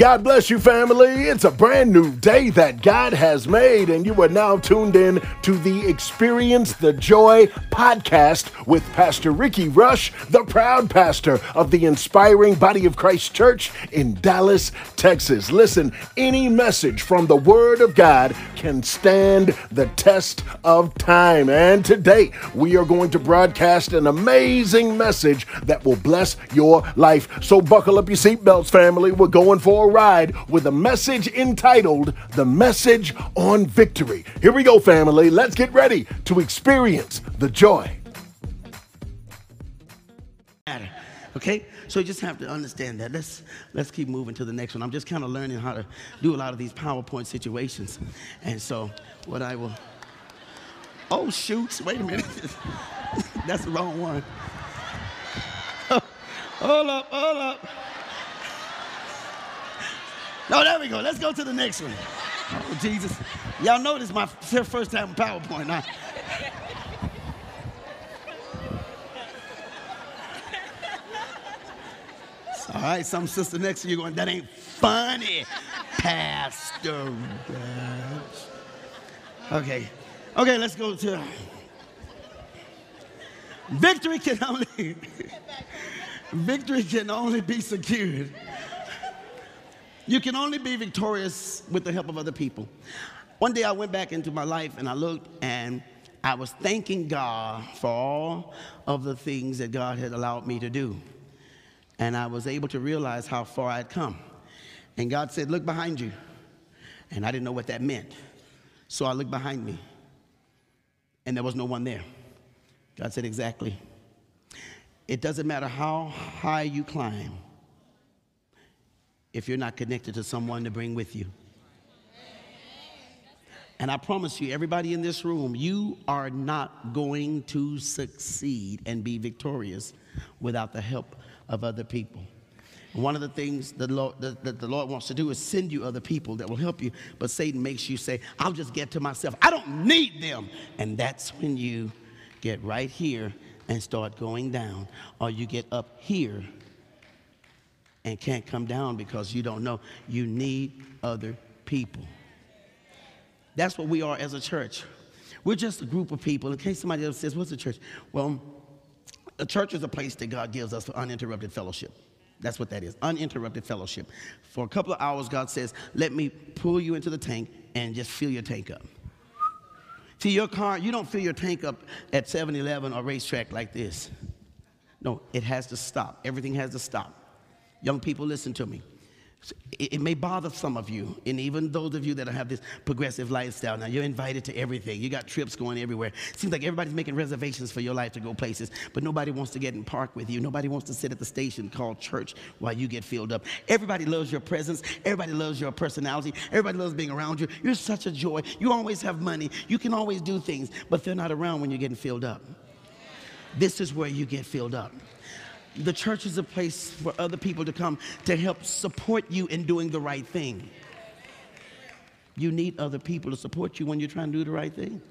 God bless you, family. It's a brand new day that God has made, and you are now tuned in to the Experience the Joy podcast with Pastor Ricky Rush, the proud pastor of the Inspiring Body of Christ Church in Dallas, Texas. Listen, any message from the Word of God can stand the test of time. And today, we are going to broadcast an amazing message that will bless your life. So, buckle up your seatbelts, family. We're going for a ride with a message entitled The Message on Victory. Here we go, family. Let's get ready to experience the joy. Okay, so you just have to understand that. Let's let's keep moving to the next one. I'm just kind of learning how to do a lot of these PowerPoint situations, and so what I will. Oh shoots, Wait a minute, that's the wrong one. hold up, hold up. No, there we go. Let's go to the next one. Oh, Jesus. Y'all know this is my first time in PowerPoint now. All right, some sister next to you going, that ain't funny, Pastor. Okay, okay, let's go to victory can only victory can only be secured you can only be victorious with the help of other people. One day I went back into my life and I looked and I was thanking God for all of the things that God had allowed me to do. And I was able to realize how far I'd come. And God said, Look behind you. And I didn't know what that meant. So I looked behind me, and there was no one there. God said, Exactly. It doesn't matter how high you climb if you're not connected to someone to bring with you. And I promise you, everybody in this room, you are not going to succeed and be victorious without the help of other people. one of the things that the, Lord, that, that the Lord wants to do is send you other people that will help you. But Satan makes you say, I'll just get to myself. I don't need them. And that's when you get right here and start going down, or you get up here and can't come down because you don't know. You need other people. That's what we are as a church. We're just a group of people. In case somebody else says, What's a church? Well, a church is a place that God gives us for uninterrupted fellowship. That's what that is uninterrupted fellowship. For a couple of hours, God says, Let me pull you into the tank and just fill your tank up. See, your car, you don't fill your tank up at 7 Eleven or RaceTrac like this. No, it has to stop. Everything has to stop. Young people, listen to me. It, may bother some of you, and even those of you that have this progressive lifestyle. Now, you're invited to everything. You got trips going everywhere. Seems like everybody's making reservations for your life to go places, but nobody wants to get in park with you. Nobody wants to sit at the station called church while you get filled up. Everybody loves your presence. Everybody loves your personality. Everybody loves being around you. You're such a joy. You always have money. You can always do things, but they're not around when you're getting filled up. This is where you get filled up the church is a place for other people to come to help support you in doing the right thing. You need other people to support you when you're trying to do the right thing.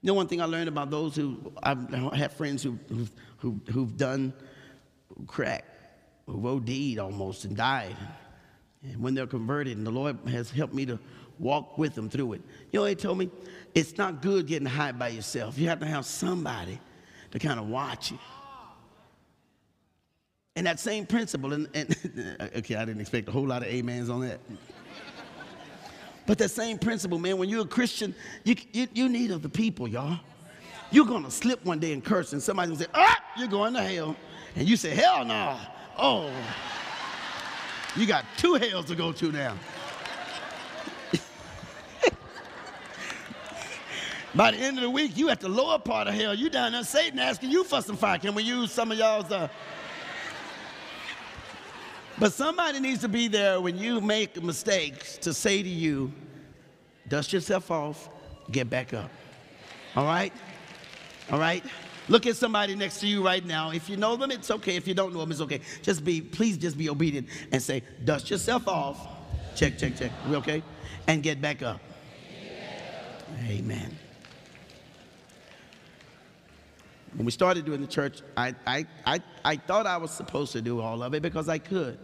You know, one thing I learned about those who I've had friends who, who, who've done crack, who've OD'd almost and died. And when they're converted, and the Lord has helped me to walk with them through it. You know, they told me it's not good getting high by yourself. You have to have somebody to kind of watch you. And that same principle, and, and okay, I didn't expect a whole lot of amens on that. But that same principle, man, when you're a Christian, you, you, you need other people, y'all. You're gonna slip one day and curse, and somebody's gonna say, ah, you're going to hell. And you say, hell no. Nah. Oh, you got two hells to go to now. By the end of the week, you at the lower part of hell. You down there, Satan asking you for some fire. Can we use some of y'all's uh, but somebody needs to be there when you make mistakes to say to you, dust yourself off, get back up. All right? All right? Look at somebody next to you right now. If you know them, it's okay. If you don't know them, it's okay. Just be, please just be obedient and say, dust yourself off. Check, check, check. We okay? And get back up. Amen. When we started doing the church, I, I, I, I thought I was supposed to do all of it because I could.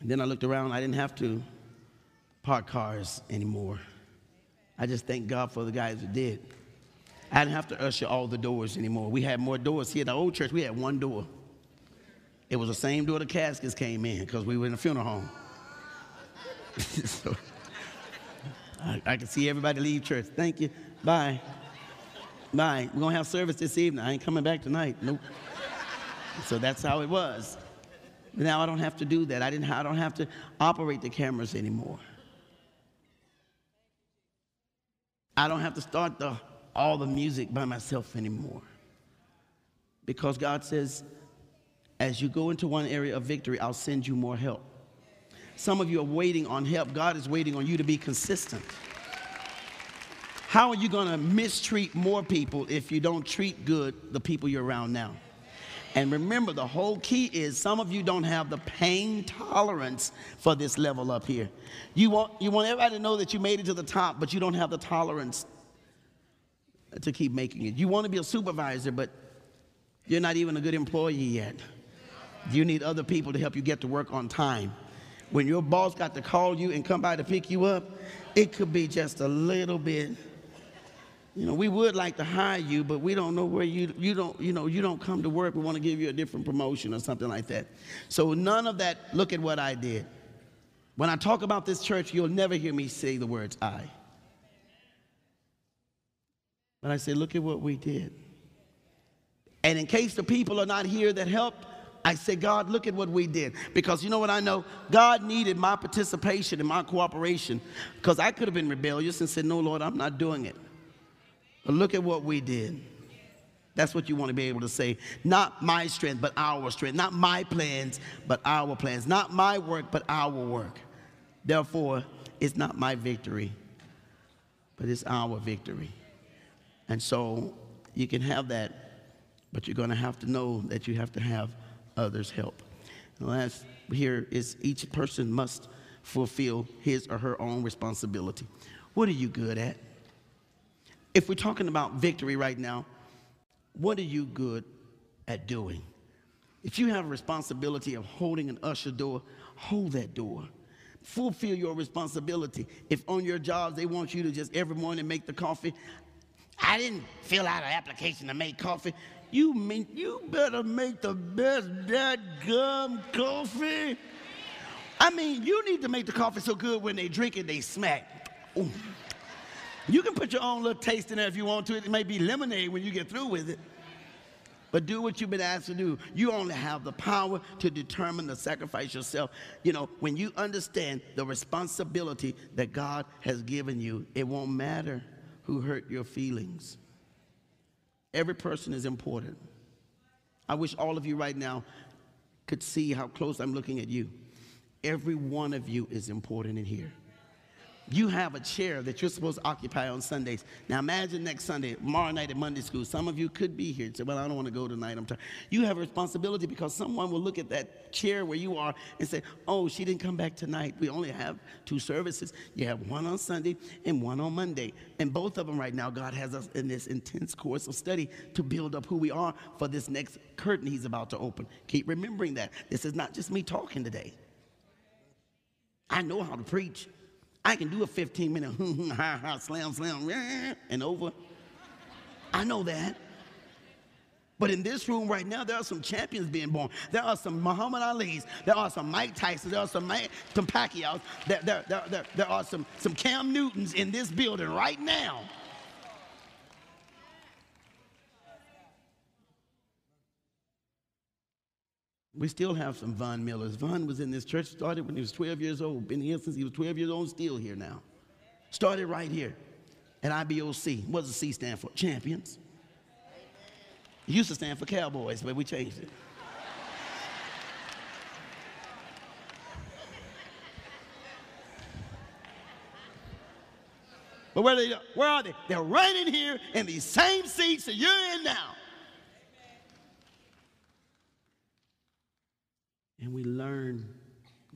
then I looked around, I didn't have to park cars anymore. I just thank God for the guys who did. I didn't have to usher all the doors anymore. We had more doors. Here the old church, we had one door. It was the same door the caskets came in because we were in a funeral home. so, I, I can see everybody leave church. Thank you. Bye. Bye. We're going to have service this evening. I ain't coming back tonight. Nope. so that's how it was. Now I don't have to do that. I, didn't, I don't have to operate the cameras anymore. I don't have to start the, all the music by myself anymore. Because God says, as you go into one area of victory, I'll send you more help. Some of you are waiting on help. God is waiting on you to be consistent. How are you going to mistreat more people if you don't treat good the people you're around now? And remember, the whole key is some of you don't have the pain tolerance for this level up here. You want, you want everybody to know that you made it to the top, but you don't have the tolerance to keep making it. You want to be a supervisor, but you're not even a good employee yet. You need other people to help you get to work on time. When your boss got to call you and come by to pick you up, it could be just a little bit you know, we would like to hire you, but we don't know where you, you don't, you know, you don't come to work. We want to give you a different promotion or something like that. So none of that, look at what I did. When I talk about this church, you'll never hear me say the words I. But I say, look at what we did. And in case the people are not here that helped, I say, God, look at what we did. Because you know what I know? God needed my participation and my cooperation. Because I could have been rebellious and said, No, Lord, I'm not doing it. But look at what we did. That's what you want to be able to say. Not my strength, but our strength. Not my plans, but our plans. Not my work, but our work. Therefore, it's not my victory, but it's our victory. And so you can have that, but you're going to have to know that you have to have others' help. The last here is each person must fulfill his or her own responsibility. What are you good at? If we're talking about victory right now, what are you good at doing? If you have a responsibility of holding an usher door, hold that door. Fulfill your responsibility. If on your job they want you to just every morning make the coffee, I didn't fill out an application to make coffee. You mean you better make the best dead gum coffee. I mean, you need to make the coffee so good when they drink it, they smack. Ooh. You can put your own little taste in there if you want to. It may be lemonade when you get through with it. But do what you've been asked to do. You only have the power to determine the sacrifice yourself. You know, when you understand the responsibility that God has given you, it won't matter who hurt your feelings. Every person is important. I wish all of you right now could see how close I'm looking at you. Every one of you is important in here you have a chair that you're supposed to occupy on Sundays. Now imagine next Sunday, tomorrow night at Monday school, some of you could be here and say, Well, I don't want to go tonight. I'm tired. You have a responsibility because someone will look at that chair where you are and say, Oh, she didn't come back tonight. We only have two services. You have one on Sunday and one on Monday. And both of them right now, God has us in this intense course of study to build up who we are for this next curtain He's about to open. Keep remembering that. This is not just me talking today. I know how to preach. I can do a 15 minute hmm, hmm, ha ha slam slam and over. I know that. But in this room right now, there are some champions being born. There are some Muhammad Ali's. There are some Mike Tysons. There are some, Mike, some Pacquiao's. There, there, there, there, there are some, some Cam Newtons in this building right now. We still have some Von Millers. Von was in this church, started when he was 12 years old. Been here since he was 12 years old, still here now. Started right here at IBOC. What does the C stand for? Champions. It used to stand for Cowboys, but we changed it. But where, they, where are they? They're right in here in these same seats that you're in now. And we learn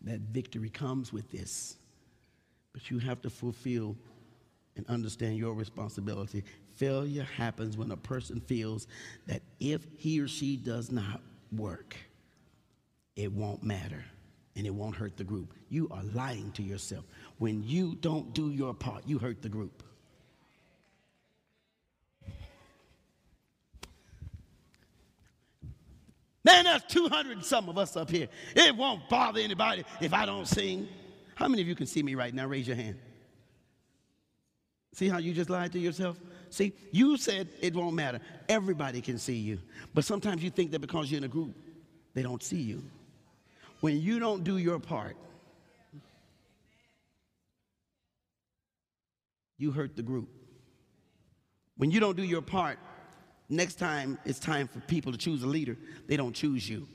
that victory comes with this. But you have to fulfill and understand your responsibility. Failure happens when a person feels that if he or she does not work, it won't matter. and it won't hurt the group. You are lying to yourself. When you don't do your part, you hurt the group. Man, there's 200 some of us up here. It won't bother anybody if I don't sing. How many of you can see me right now? Raise your hand. See how you just lied to yourself? See, you said it won't matter. Everybody can see you. But sometimes you think that because you're in a group, they don't see you. When you don't do your part, you hurt the group. When you don't do your part, next time it's time for people to choose a leader, they don't choose you.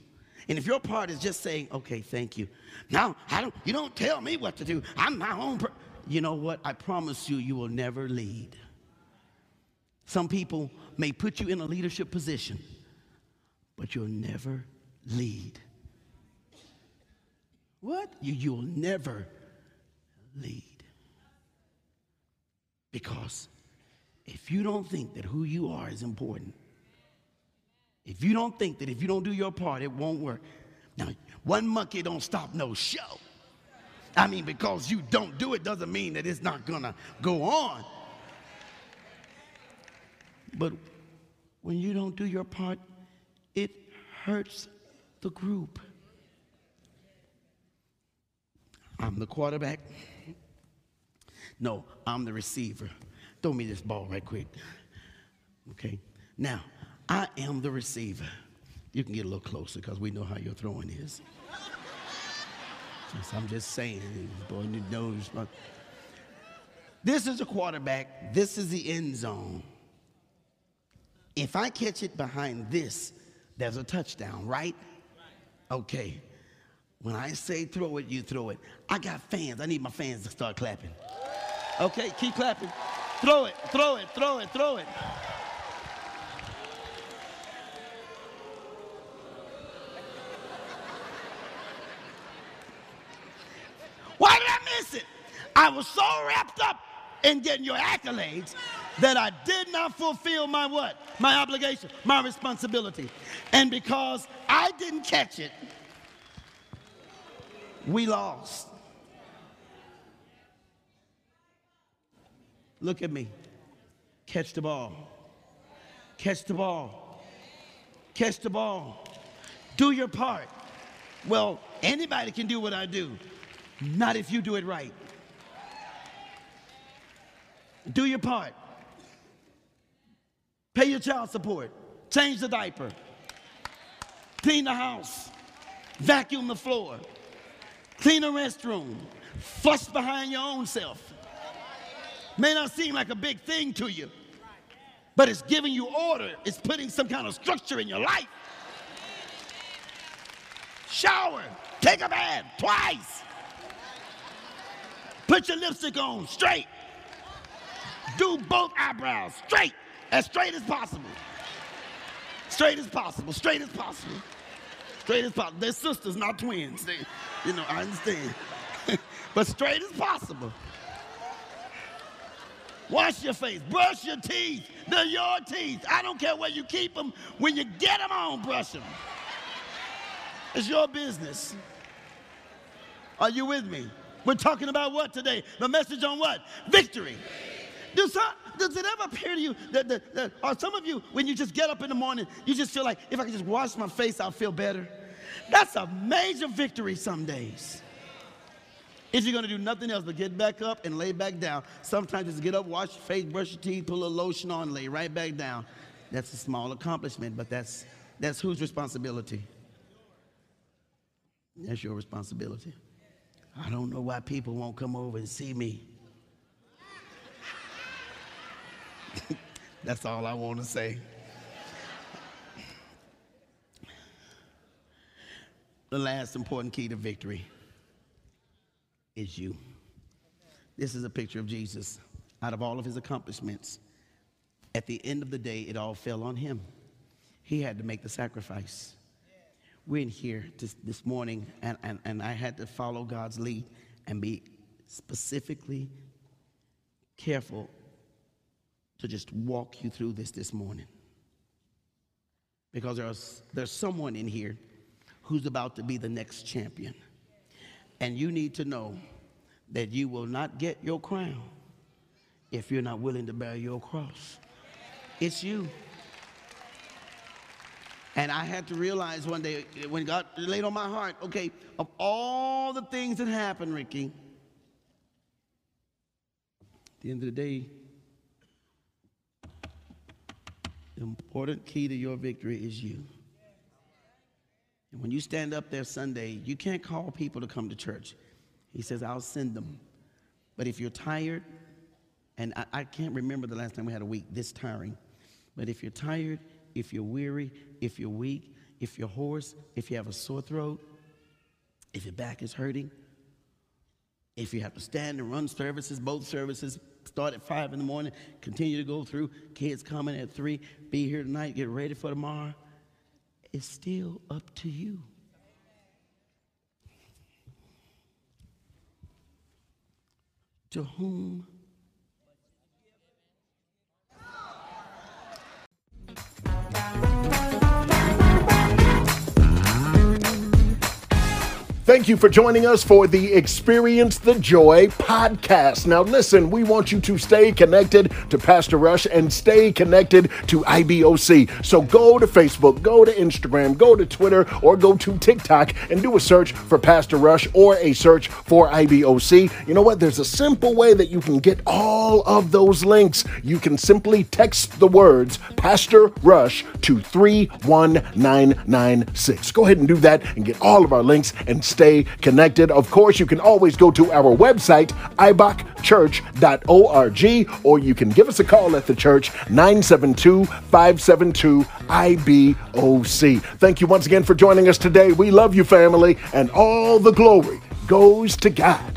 And if your part is just saying, okay, thank you. Now, I don't, you don't tell me what to do. I'm my own. You know what? I promise you, you will never lead. Some people may put you in a leadership position, but you'll never lead. What? You, you'll never lead. Because if you don't think that who you are is important, if you don't think that if you don't do your part, it won't work. Now, one monkey don't stop no show. I mean, because you don't do it doesn't mean that it's not gonna go on. But when you don't do your part, it hurts the group. I'm the quarterback. No, I'm the receiver. Throw me this ball right quick. Okay. Now, I am the receiver. You can get a little closer because we know how your throwing is. Just, I'm just saying, boy knows. This is a quarterback. This is the end zone. If I catch it behind this, there's a touchdown, right? Okay. When I say throw it, you throw it. I got fans. I need my fans to start clapping. Okay, keep clapping. Throw it, throw it, throw it, throw it. Why did I miss it? I was so wrapped up in getting your accolades that I did not fulfill my what? My obligation, my responsibility. And because I didn't catch it, we lost. Look at me. Catch the ball. Catch the ball. Catch the ball. Do your part. Well, anybody can do what I do, not if you do it right. Do your part. Pay your child support. Change the diaper. Clean the house. Vacuum the floor. Clean the restroom. Fuss behind your own self. May not seem like a big thing to you, but it's giving you order. It's putting some kind of structure in your life. Shower. Take a bath twice. Put your lipstick on straight. Do both eyebrows straight, as straight as possible. Straight as possible, straight as possible. Straight as possible. They're sisters, not twins. They, you know, I understand. but straight as possible. Wash your face, brush your teeth. They're your teeth. I don't care where you keep them. When you get them on, brush them. It's your business. Are you with me? We're talking about what today? The message on what? Victory. Does, that, does it ever appear to you that, that, that, or some of you, when you just get up in the morning, you just feel like, if I could just wash my face, I'll feel better? That's a major victory some days. If you're gonna do nothing else but get back up and lay back down, sometimes just get up, wash your face, brush your teeth, put a lotion on, lay right back down. That's a small accomplishment, but that's that's whose responsibility? That's your responsibility. I don't know why people won't come over and see me. That's all I want to say. The last important key to victory is you. This is a picture of Jesus. Out of all of his accomplishments, at the end of the day, it all fell on him. He had to make the sacrifice. We're in here this, morning, and, and, and I had to follow God's lead and be specifically careful to just walk you through this this morning. Because there's, there's someone in here who's about to be the next champion. And you need to know that you will not get your crown if you're not willing to bear your cross. It's you. And I had to realize one day when God laid on my heart, okay, of all the things that happened, Ricky, at the end of the day, the important key to your victory is you. When you stand up there Sunday, you can't call people to come to church. He says, I'll send them. But if you're tired, and I, I can't remember the last time we had a week this tiring, but if you're tired, if you're weary, if you're weak, if you're hoarse, if you have a sore throat, if your back is hurting, if you have to stand and run services, both services start at five in the morning, continue to go through, kids coming at three, be here tonight, get ready for tomorrow, it's still up to you. To whom Thank you for joining us for the Experience the Joy podcast. Now, listen, we want you to stay connected to Pastor Rush and stay connected to IBOC. So go to Facebook, go to Instagram, go to Twitter, or go to TikTok and do a search for Pastor Rush or a search for IBOC. You know what? There's a simple way that you can get all of those links. You can simply text the words Pastor Rush to 31996. Go ahead and do that and get all of our links and stay connected. Of course, you can always go to our website, ibocchurch.org, or you can give us a call at the church, 972 572 IBOC. Thank you once again for joining us today. We love you, family, and all the glory goes to God.